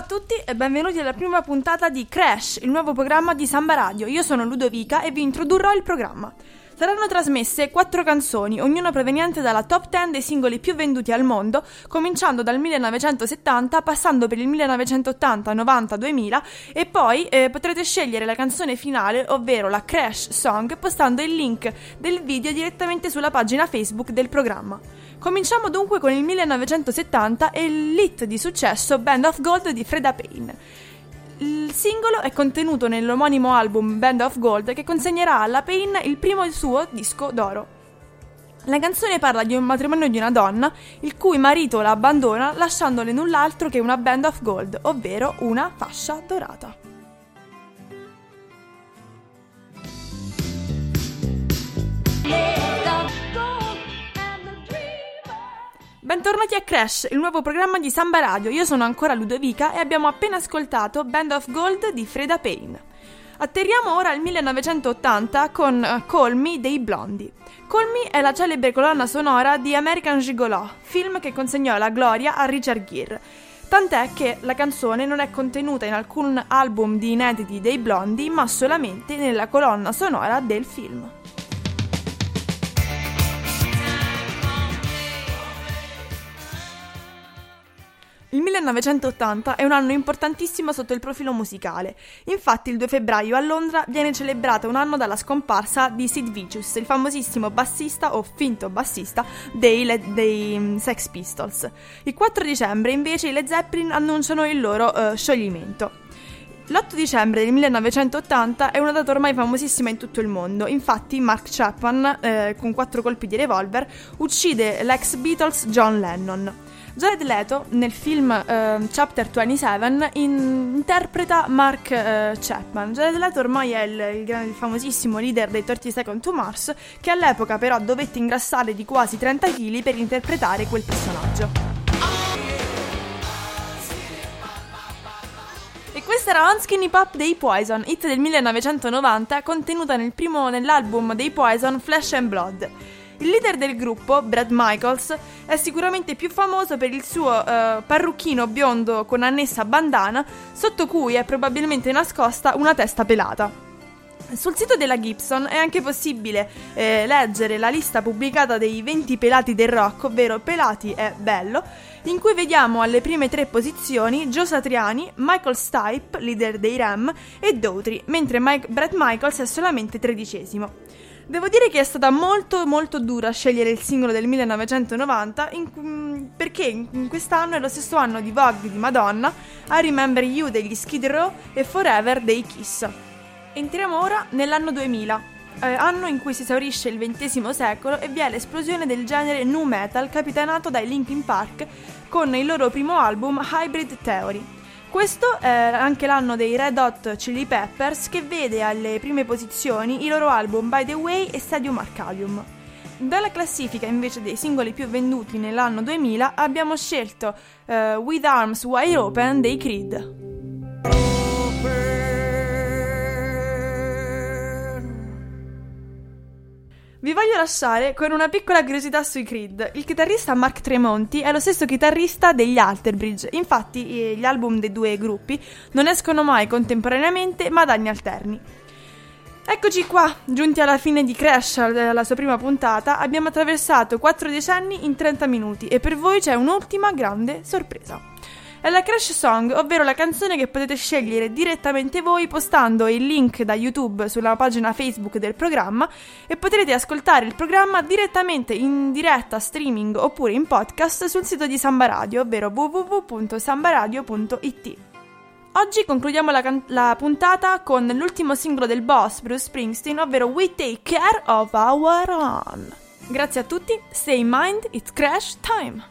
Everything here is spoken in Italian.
a tutti e benvenuti alla prima puntata di Crash, il nuovo programma di Samba Radio. Io sono Ludovica e vi introdurrò il programma. Saranno trasmesse quattro canzoni, ognuna proveniente dalla top 10 dei singoli più venduti al mondo, cominciando dal 1970, passando per il 1980, 90, 2000 e poi eh, potrete scegliere la canzone finale, ovvero la Crash Song, postando il link del video direttamente sulla pagina Facebook del programma. Cominciamo dunque con il 1970 e l'hit di successo Band of Gold di Freda Payne. Il singolo è contenuto nell'omonimo album Band of Gold che consegnerà alla Payne il primo suo disco d'oro. La canzone parla di un matrimonio di una donna il cui marito la abbandona lasciandole null'altro che una band of gold, ovvero una fascia dorata. Bentornati a Crash, il nuovo programma di Samba Radio. Io sono ancora Ludovica e abbiamo appena ascoltato Band of Gold di Freda Payne. Atterriamo ora al 1980 con Call Me dei Blondi. Call Me è la celebre colonna sonora di American Gigolo, film che consegnò la gloria a Richard Gere. Tant'è che la canzone non è contenuta in alcun album di inediti dei Blondi, ma solamente nella colonna sonora del film. Il 1980 è un anno importantissimo sotto il profilo musicale. Infatti, il 2 febbraio a Londra viene celebrato un anno dalla scomparsa di Sid Vicious, il famosissimo bassista o finto bassista dei, Le- dei mm, Sex Pistols. Il 4 dicembre, invece, i Led Zeppelin annunciano il loro uh, scioglimento. L'8 dicembre del 1980 è una data ormai famosissima in tutto il mondo, infatti Mark Chapman, eh, con quattro colpi di revolver, uccide l'ex Beatles John Lennon. Jared Leto nel film uh, Chapter 27 in- interpreta Mark uh, Chapman. Jared Leto ormai è il, il, il, famosissimo leader dei 30 Second to Mars che all'epoca però dovette ingrassare di quasi 30 kg per interpretare quel personaggio. E questa era On Skinny Pop dei Poison, hit del 1990 contenuta nel primo, nell'album dei Poison Flesh and Blood. Il leader del gruppo, Brad Michaels, è sicuramente più famoso per il suo uh, parrucchino biondo con annessa bandana, sotto cui è probabilmente nascosta una testa pelata. Sul sito della Gibson è anche possibile eh, leggere la lista pubblicata dei 20 pelati del rock, ovvero Pelati è bello, in cui vediamo alle prime tre posizioni Joe Satriani, Michael Stipe, leader dei Ram, e Daughtry, mentre Mike, Brett Michaels è solamente tredicesimo. Devo dire che è stata molto molto dura scegliere il singolo del 1990 in, mm, perché in quest'anno è lo stesso anno di Vogue di Madonna, I Remember You degli Skid Row e Forever dei Kiss. Entriamo ora nell'anno 2000, eh, anno in cui si esaurisce il XX secolo e vi è l'esplosione del genere nu metal capitanato dai Linkin Park con il loro primo album Hybrid Theory. Questo è anche l'anno dei Red Hot Chili Peppers che vede alle prime posizioni i loro album By the Way e Stadium Arcadium. Dalla classifica invece dei singoli più venduti nell'anno 2000 abbiamo scelto uh, With Arms Wide Open dei Creed. Vi voglio lasciare con una piccola curiosità sui Creed. Il chitarrista Mark Tremonti è lo stesso chitarrista degli Alterbridge, infatti gli album dei due gruppi non escono mai contemporaneamente ma ad anni alterni. Eccoci qua, giunti alla fine di Crash, la sua prima puntata, abbiamo attraversato 4 decenni in 30 minuti e per voi c'è un'ultima grande sorpresa è la Crash Song, ovvero la canzone che potete scegliere direttamente voi postando il link da YouTube sulla pagina Facebook del programma e potrete ascoltare il programma direttamente in diretta streaming oppure in podcast sul sito di Samba Radio, ovvero www.sambaradio.it. Oggi concludiamo la, can- la, puntata con l'ultimo singolo del boss Bruce Springsteen, ovvero We Take Care of Our Own. Grazie a tutti, stay in mind, it's crash time!